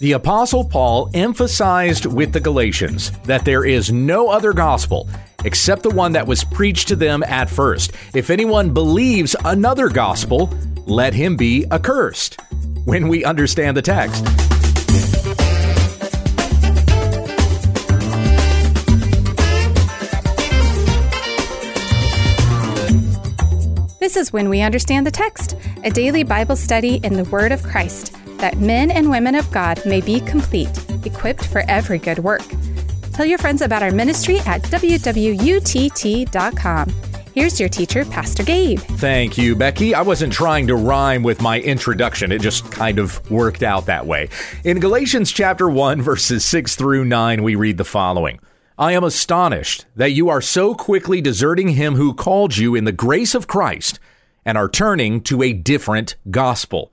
The Apostle Paul emphasized with the Galatians that there is no other gospel except the one that was preached to them at first. If anyone believes another gospel, let him be accursed. When we understand the text, This is When We Understand the Text, a daily Bible study in the Word of Christ that men and women of God may be complete, equipped for every good work. Tell your friends about our ministry at wwutt.com. Here's your teacher, Pastor Gabe. Thank you, Becky. I wasn't trying to rhyme with my introduction. It just kind of worked out that way. In Galatians chapter 1, verses 6 through 9, we read the following. I am astonished that you are so quickly deserting him who called you in the grace of Christ and are turning to a different gospel.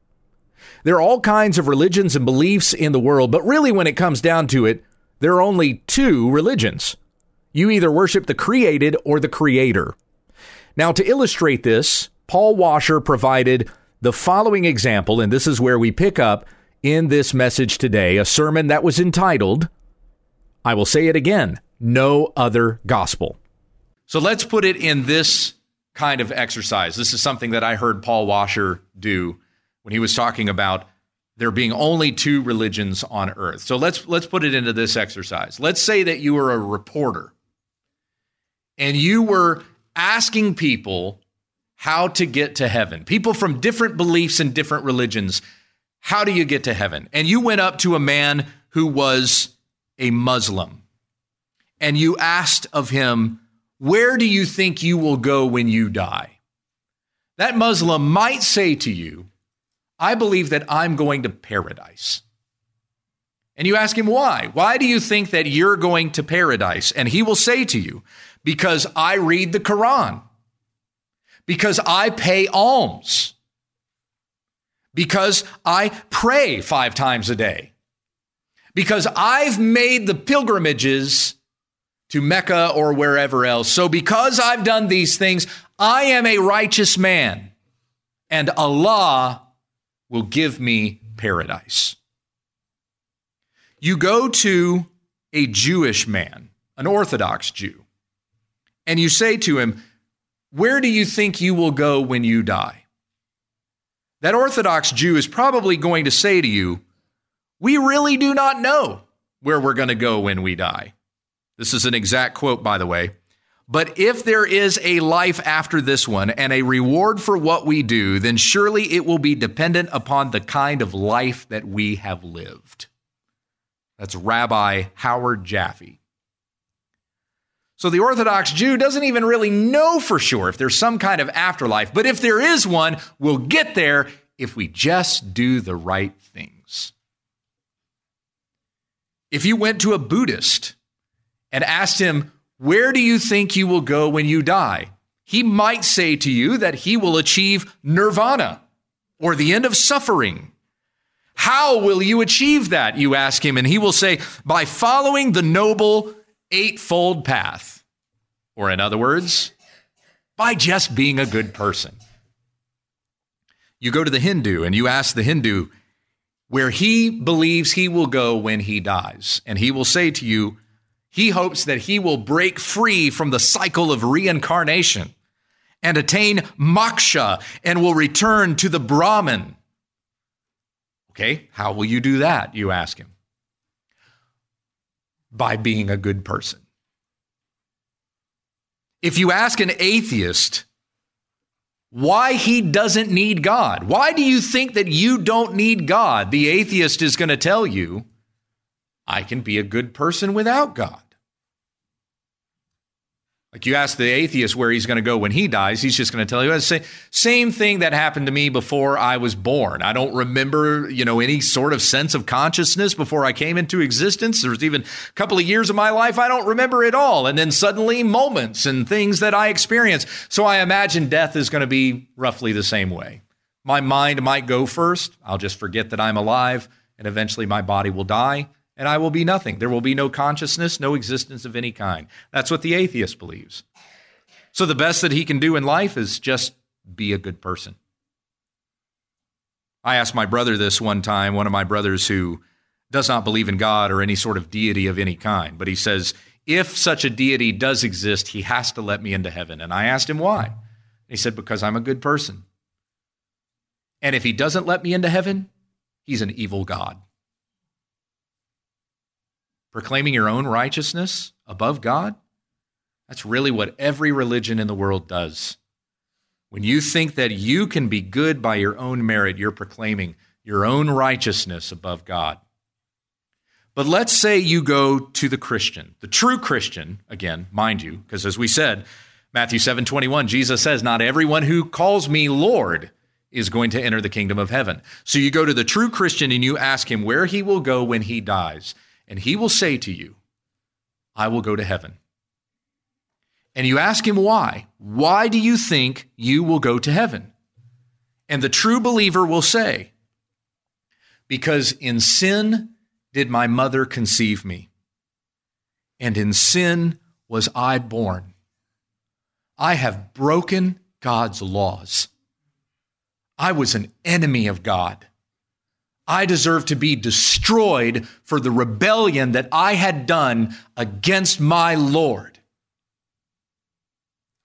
There are all kinds of religions and beliefs in the world, but really, when it comes down to it, there are only two religions. You either worship the created or the creator. Now, to illustrate this, Paul Washer provided the following example, and this is where we pick up in this message today a sermon that was entitled, I will say it again, No Other Gospel. So let's put it in this kind of exercise. This is something that I heard Paul Washer do when he was talking about there being only two religions on earth. So let's let's put it into this exercise. Let's say that you were a reporter and you were asking people how to get to heaven. People from different beliefs and different religions. How do you get to heaven? And you went up to a man who was a Muslim and you asked of him, Where do you think you will go when you die? That Muslim might say to you, I believe that I'm going to paradise. And you ask him why. Why do you think that you're going to paradise? And he will say to you, Because I read the Quran, because I pay alms, because I pray five times a day, because I've made the pilgrimages to Mecca or wherever else. So, because I've done these things, I am a righteous man, and Allah will give me paradise. You go to a Jewish man, an Orthodox Jew, and you say to him, Where do you think you will go when you die? That Orthodox Jew is probably going to say to you, We really do not know where we're going to go when we die. This is an exact quote, by the way. But if there is a life after this one and a reward for what we do, then surely it will be dependent upon the kind of life that we have lived. That's Rabbi Howard Jaffe. So the Orthodox Jew doesn't even really know for sure if there's some kind of afterlife, but if there is one, we'll get there if we just do the right things. If you went to a Buddhist and asked him, where do you think you will go when you die? He might say to you that he will achieve nirvana or the end of suffering. How will you achieve that? You ask him, and he will say, by following the noble eightfold path. Or, in other words, by just being a good person. You go to the Hindu and you ask the Hindu where he believes he will go when he dies. And he will say to you, he hopes that he will break free from the cycle of reincarnation and attain moksha and will return to the Brahman. Okay, how will you do that? You ask him. By being a good person. If you ask an atheist why he doesn't need God, why do you think that you don't need God? The atheist is going to tell you I can be a good person without God. Like you ask the atheist where he's going to go when he dies, he's just going to tell you the same thing that happened to me before I was born. I don't remember, you know, any sort of sense of consciousness before I came into existence. There's even a couple of years of my life I don't remember at all, and then suddenly moments and things that I experience. So I imagine death is going to be roughly the same way. My mind might go first. I'll just forget that I'm alive, and eventually my body will die and I will be nothing. There will be no consciousness, no existence of any kind. That's what the atheist believes. So the best that he can do in life is just be a good person. I asked my brother this one time, one of my brothers who does not believe in God or any sort of deity of any kind, but he says, if such a deity does exist, he has to let me into heaven. And I asked him why. He said, because I'm a good person. And if he doesn't let me into heaven, he's an evil God proclaiming your own righteousness above God? That's really what every religion in the world does. When you think that you can be good by your own merit, you're proclaiming your own righteousness above God. But let's say you go to the Christian, the true Christian, again, mind you, because as we said, Matthew 7 21, Jesus says, Not everyone who calls me Lord is going to enter the kingdom of heaven. So you go to the true Christian and you ask him where he will go when he dies and he will say to you, I will go to heaven. And you ask him why. Why do you think you will go to heaven? And the true believer will say, Because in sin did my mother conceive me, and in sin was I born. I have broken God's laws. I was an enemy of God. I deserve to be destroyed for the rebellion that I had done against my Lord.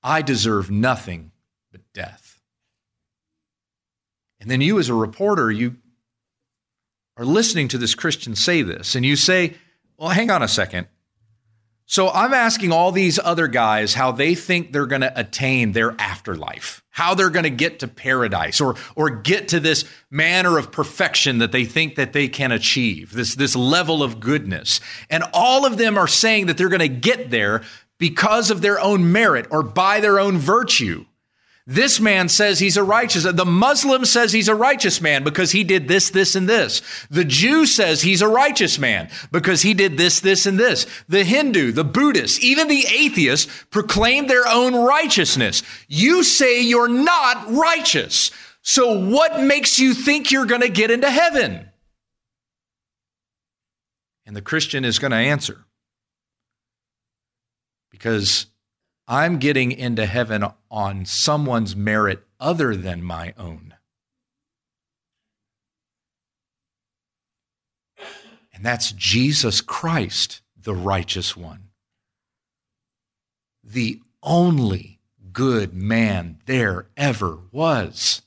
I deserve nothing but death. And then you, as a reporter, you are listening to this Christian say this, and you say, Well, hang on a second. So I'm asking all these other guys how they think they're going to attain their afterlife, how they're going to get to paradise or or get to this manner of perfection that they think that they can achieve, this this level of goodness. And all of them are saying that they're going to get there because of their own merit or by their own virtue. This man says he's a righteous. The Muslim says he's a righteous man because he did this, this, and this. The Jew says he's a righteous man because he did this, this, and this. The Hindu, the Buddhist, even the atheist proclaim their own righteousness. You say you're not righteous. So what makes you think you're going to get into heaven? And the Christian is going to answer because I'm getting into heaven on someone's merit other than my own. And that's Jesus Christ, the righteous one. The only good man there ever was,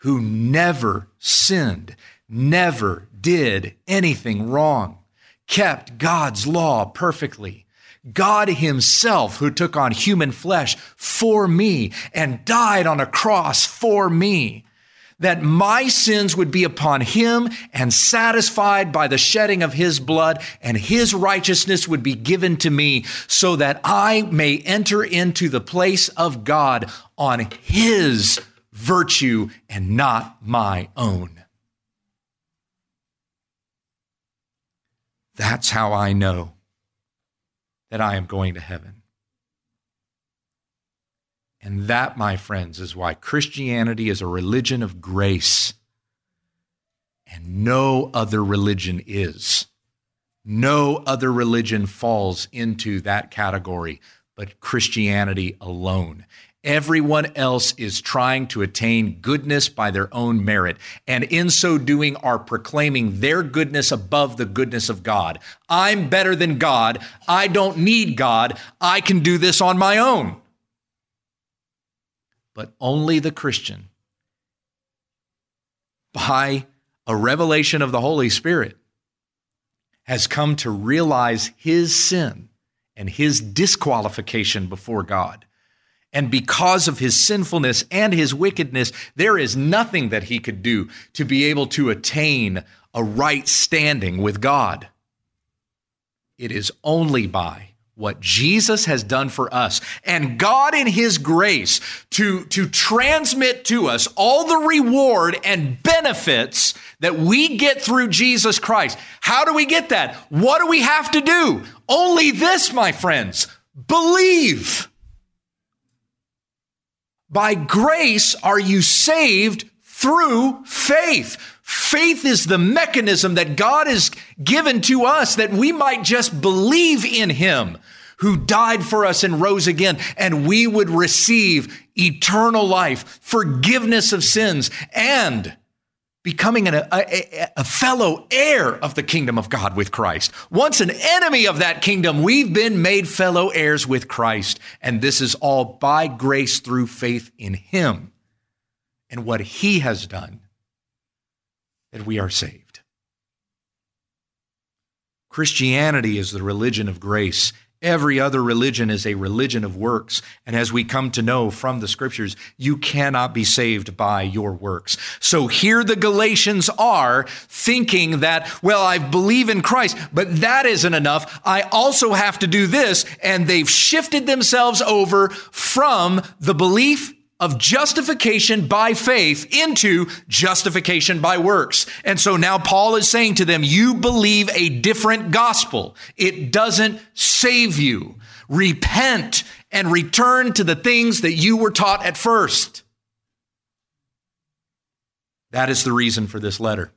who never sinned, never did anything wrong, kept God's law perfectly God Himself, who took on human flesh for me and died on a cross for me, that my sins would be upon Him and satisfied by the shedding of His blood, and His righteousness would be given to me, so that I may enter into the place of God on His virtue and not my own. That's how I know that I am going to heaven. And that, my friends, is why Christianity is a religion of grace. And no other religion is. No other religion falls into that category but Christianity alone. Everyone else is trying to attain goodness by their own merit, and in so doing are proclaiming their goodness above the goodness of God. I'm better than God. I don't need God. I can do this on my own. But only the Christian, by a revelation of the Holy Spirit, has come to realize his sin and his disqualification before God and because of his sinfulness and his wickedness, there is nothing that he could do to be able to attain a right standing with God. It is only by what Jesus has done for us and God in his grace to, to transmit to us all the reward and benefits that we get through Jesus Christ. How do we get that? What do we have to do? Only this, my friends. Believe. By grace are you saved through faith. Faith is the mechanism that God has given to us that we might just believe in Him who died for us and rose again, and we would receive eternal life, forgiveness of sins, and becoming an, a, a, a, fellow heir of the kingdom of God with Christ. Once an enemy of that kingdom, we've been made fellow heirs with Christ. And this is all by grace through faith in Him and what He has done that we are saved. Christianity is the religion of grace. Every other religion is a religion of works. And as we come to know from the scriptures, you cannot be saved by your works. So here the Galatians are thinking that, well, I believe in Christ, but that isn't enough. I also have to do this. And they've shifted themselves over from the belief of justification by faith into justification by works. And so now Paul is saying to them, you believe a different gospel. It doesn't save you. Repent and return to the things that you were taught at first. That is the reason for this letter.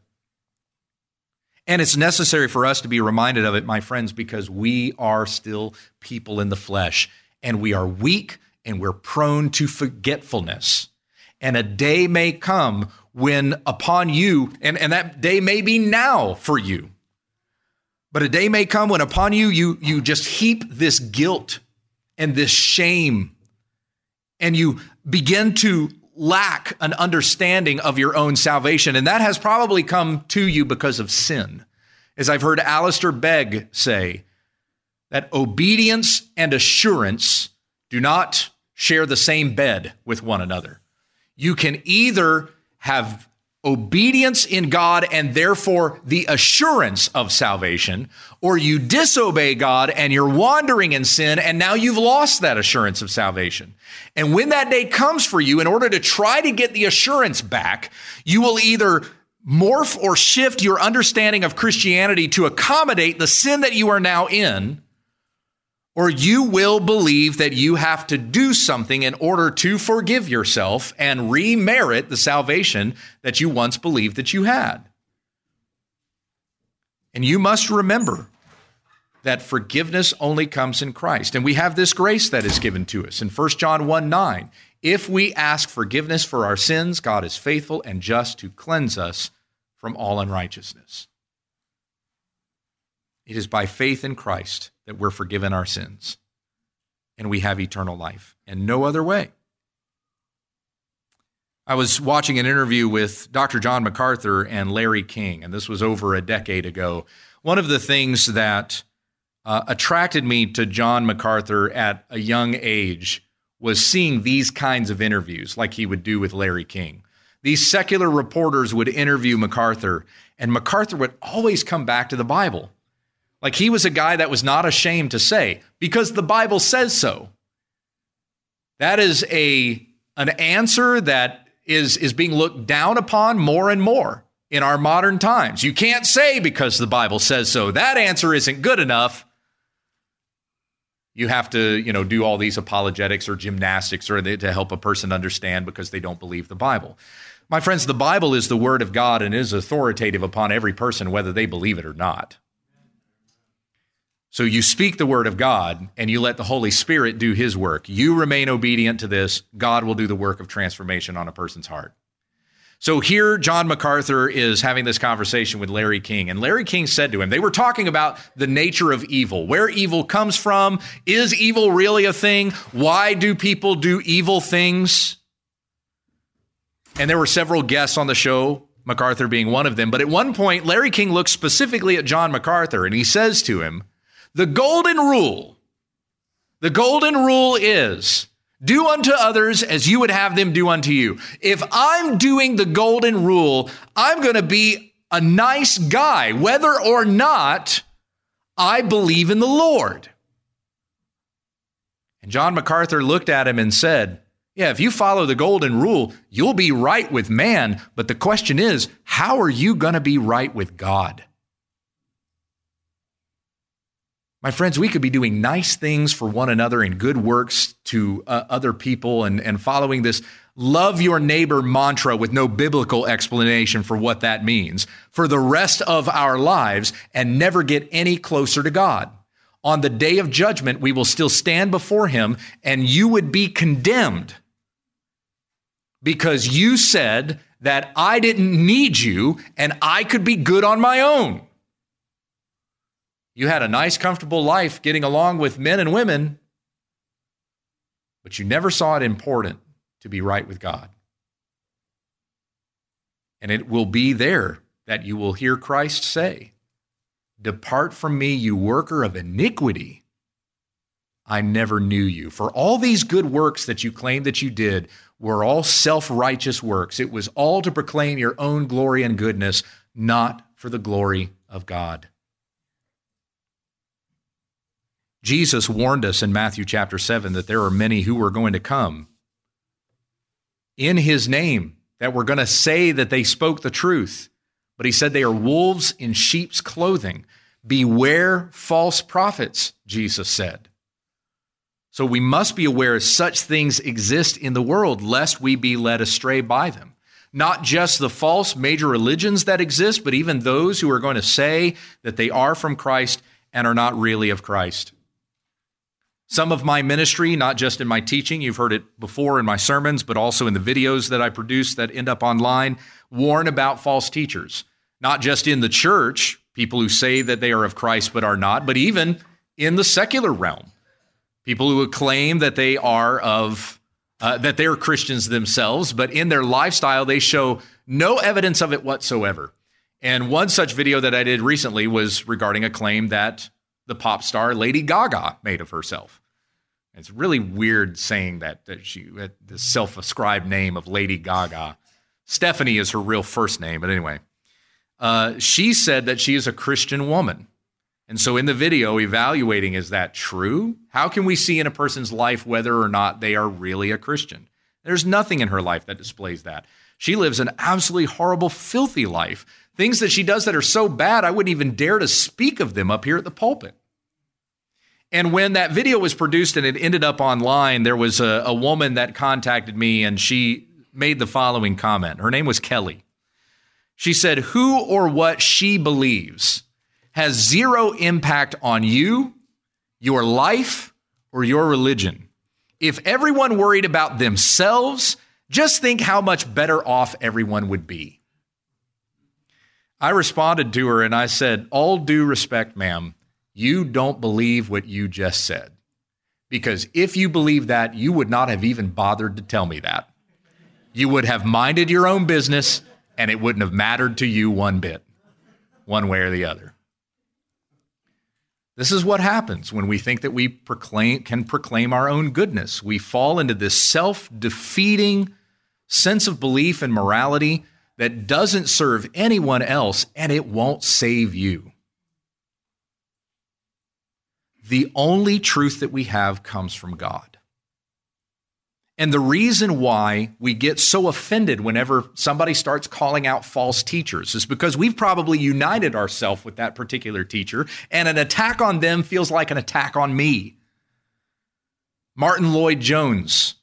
And it's necessary for us to be reminded of it, my friends, because we are still people in the flesh and we are weak and we're prone to forgetfulness. And a day may come when upon you, and, and that day may be now for you, but a day may come when upon you, you, you just heap this guilt and this shame, and you begin to lack an understanding of your own salvation. And that has probably come to you because of sin. As I've heard Alistair Begg say, that obedience and assurance do not share the same bed with one another. You can either have obedience in God and therefore the assurance of salvation, or you disobey God and you're wandering in sin and now you've lost that assurance of salvation. And when that day comes for you, in order to try to get the assurance back, you will either morph or shift your understanding of Christianity to accommodate the sin that you are now in, or you will believe that you have to do something in order to forgive yourself and remerit the salvation that you once believed that you had. And you must remember that forgiveness only comes in Christ. And we have this grace that is given to us in 1 John 1 9. If we ask forgiveness for our sins, God is faithful and just to cleanse us from all unrighteousness. It is by faith in Christ that we're forgiven our sins and we have eternal life, and no other way. I was watching an interview with Dr. John MacArthur and Larry King, and this was over a decade ago. One of the things that uh, attracted me to John MacArthur at a young age was seeing these kinds of interviews, like he would do with Larry King. These secular reporters would interview MacArthur, and MacArthur would always come back to the Bible. Like he was a guy that was not ashamed to say, because the Bible says so. That is a, an answer that is, is being looked down upon more and more in our modern times. You can't say because the Bible says so. That answer isn't good enough. You have to, you know, do all these apologetics or gymnastics or to help a person understand because they don't believe the Bible. My friends, the Bible is the word of God and is authoritative upon every person, whether they believe it or not. So you speak the word of God and you let the Holy Spirit do his work. You remain obedient to this. God will do the work of transformation on a person's heart. So here, John MacArthur is having this conversation with Larry King. And Larry King said to him, they were talking about the nature of evil, where evil comes from. Is evil really a thing? Why do people do evil things? And there were several guests on the show, MacArthur being one of them. But at one point, Larry King looks specifically at John MacArthur and he says to him, the golden rule, the golden rule is do unto others as you would have them do unto you. If I'm doing the golden rule, I'm going to be a nice guy, whether or not I believe in the Lord. And John MacArthur looked at him and said, Yeah, if you follow the golden rule, you'll be right with man. But the question is, how are you going to be right with God? My friends, we could be doing nice things for one another and good works to uh, other people and, and following this love your neighbor mantra with no biblical explanation for what that means for the rest of our lives and never get any closer to God. On the day of judgment, we will still stand before him and you would be condemned because you said that I didn't need you and I could be good on my own. You had a nice, comfortable life getting along with men and women, but you never saw it important to be right with God. And it will be there that you will hear Christ say, Depart from me, you worker of iniquity. I never knew you. For all these good works that you claim that you did were all self righteous works. It was all to proclaim your own glory and goodness, not for the glory of God. Jesus warned us in Matthew chapter 7 that there are many who were going to come in his name that were going to say that they spoke the truth. But he said they are wolves in sheep's clothing. Beware false prophets, Jesus said. So we must be aware such things exist in the world, lest we be led astray by them. Not just the false major religions that exist, but even those who are going to say that they are from Christ and are not really of Christ. Some of my ministry, not just in my teaching, you've heard it before in my sermons, but also in the videos that I produce that end up online, warn about false teachers. Not just in the church, people who say that they are of Christ but are not, but even in the secular realm. People who claim that they are of uh, that they're Christians themselves, but in their lifestyle they show no evidence of it whatsoever. And one such video that I did recently was regarding a claim that the pop star Lady Gaga made of herself. It's really weird saying that, that she the self-ascribed name of Lady Gaga. Stephanie is her real first name, but anyway. Uh, she said that she is a Christian woman. And so in the video, evaluating is that true? How can we see in a person's life whether or not they are really a Christian? There's nothing in her life that displays that. She lives an absolutely horrible, filthy life. Things that she does that are so bad, I wouldn't even dare to speak of them up here at the pulpit. And when that video was produced and it ended up online, there was a, a, woman that contacted me and she made the following comment. Her name was Kelly. She said, Who or what she believes has zero impact on you, your life, or your religion. If everyone worried about themselves, just think how much better off everyone would be. I responded to her and I said, All due respect, ma'am you don't believe what you just said. Because if you believe that, you would not have even bothered to tell me that. You would have minded your own business and it wouldn't have mattered to you one bit, one way or the other. This is what happens when we think that we proclaim, can proclaim our own goodness. We fall into this self defeating sense of belief and morality that doesn't serve anyone else and it won't save you. The only truth that we have comes from God. And the reason why we get so offended whenever somebody starts calling out false teachers is because we've probably united ourselves with that particular teacher, and an attack on them feels like an attack on me. Martyn Lloyd-Jones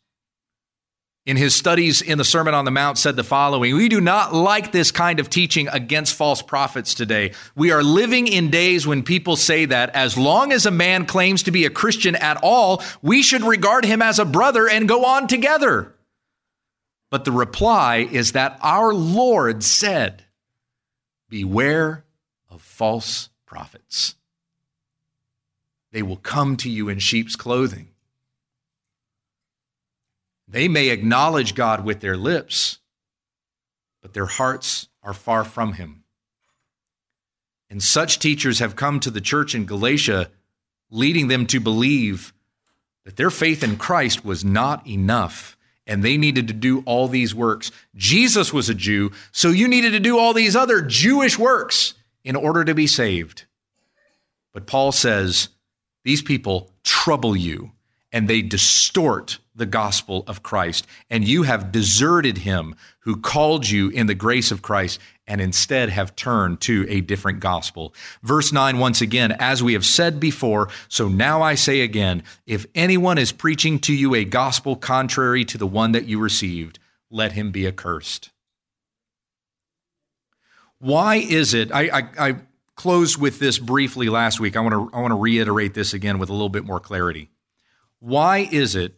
in his studies in the Sermon on the Mount said the following We do not like this kind of teaching against false prophets today. We are living in days when people say that as long as a man claims to be a Christian at all, we should regard him as a brother and go on together. But the reply is that our Lord said, Beware of false prophets. They will come to you in sheep's clothing they may acknowledge God with their lips, but their hearts are far from Him. And such teachers have come to the church in Galatia, leading them to believe that their faith in Christ was not enough and they needed to do all these works. Jesus was a Jew, so you needed to do all these other Jewish works in order to be saved. But Paul says, these people trouble you and they distort the gospel of Christ. And you have deserted him who called you in the grace of Christ and instead have turned to a different gospel. Verse 9, once again, as we have said before, so now I say again, if anyone is preaching to you a gospel contrary to the one that you received, let him be accursed. Why is it? I, I, I closed with this briefly last week. I want to I want to reiterate this again with a little bit more clarity. Why is it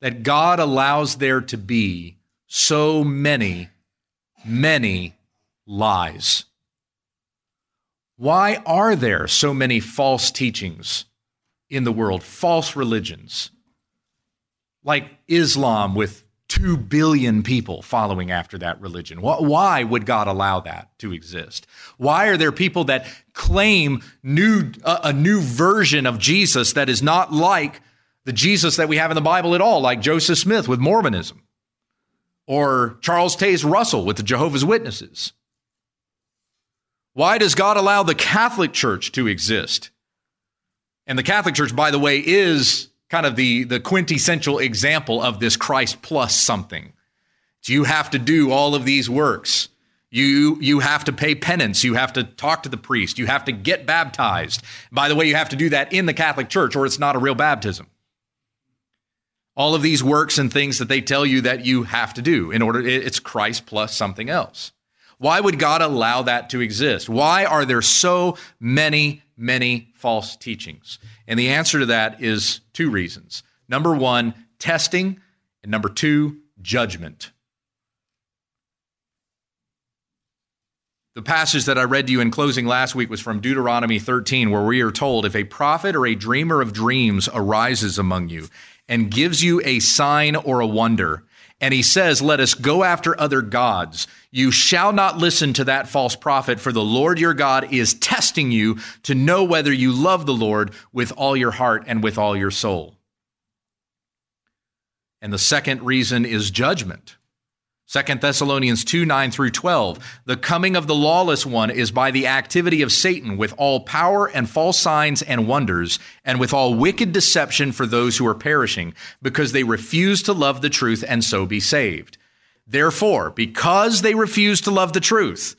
that God allows there to be so many, many lies? Why are there so many false teachings in the world, false religions? Like Islam with 2 billion people following after that religion. Why would God allow that to exist? Why are there people that claim new, a new version of Jesus that is not like the Jesus that we have in the Bible at all, like Joseph Smith with Mormonism or Charles Taze Russell with the Jehovah's Witnesses? Why does God allow the Catholic Church to exist? And the Catholic Church, by the way, is kind of the, the quintessential example of this Christ plus something. So you have to do all of these works. You, you have to pay penance. You have to talk to the priest. You have to get baptized. By the way, you have to do that in the Catholic Church or it's not a real baptism. All of these works and things that they tell you that you have to do in order, it's Christ plus something else. Why would God allow that to exist? Why are there so many, many false teachings? And the answer to that is two reasons. Number one, testing, and number two, judgment. The passage that I read to you in closing last week was from Deuteronomy 13, where we are told if a prophet or a dreamer of dreams arises among you and gives you a sign or a wonder, and he says, Let us go after other gods. You shall not listen to that false prophet, for the Lord your God is testing you to know whether you love the Lord with all your heart and with all your soul. And the second reason is judgment. 2 Thessalonians 2 9 through 12. The coming of the lawless one is by the activity of Satan with all power and false signs and wonders, and with all wicked deception for those who are perishing, because they refuse to love the truth and so be saved. Therefore, because they refuse to love the truth,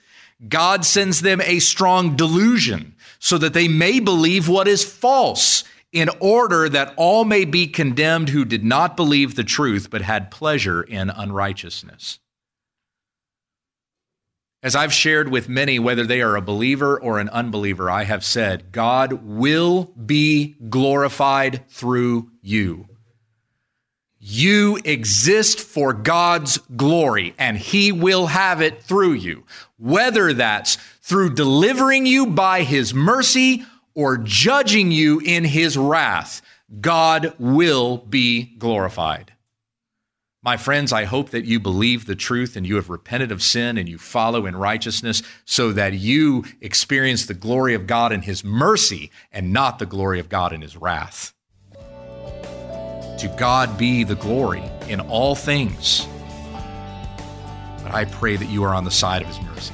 God sends them a strong delusion so that they may believe what is false in order that all may be condemned who did not believe the truth but had pleasure in unrighteousness. As I've shared with many, whether they are a believer or an unbeliever, I have said, God will be glorified through you. You exist for God's glory, and He will have it through you. Whether that's through delivering you by His mercy or judging you in his wrath, God will be glorified. My friends, I hope that you believe the truth and you have repented of sin and you follow in righteousness so that you experience the glory of God in his mercy and not the glory of God in his wrath. To God be the glory in all things. But I pray that you are on the side of his mercy.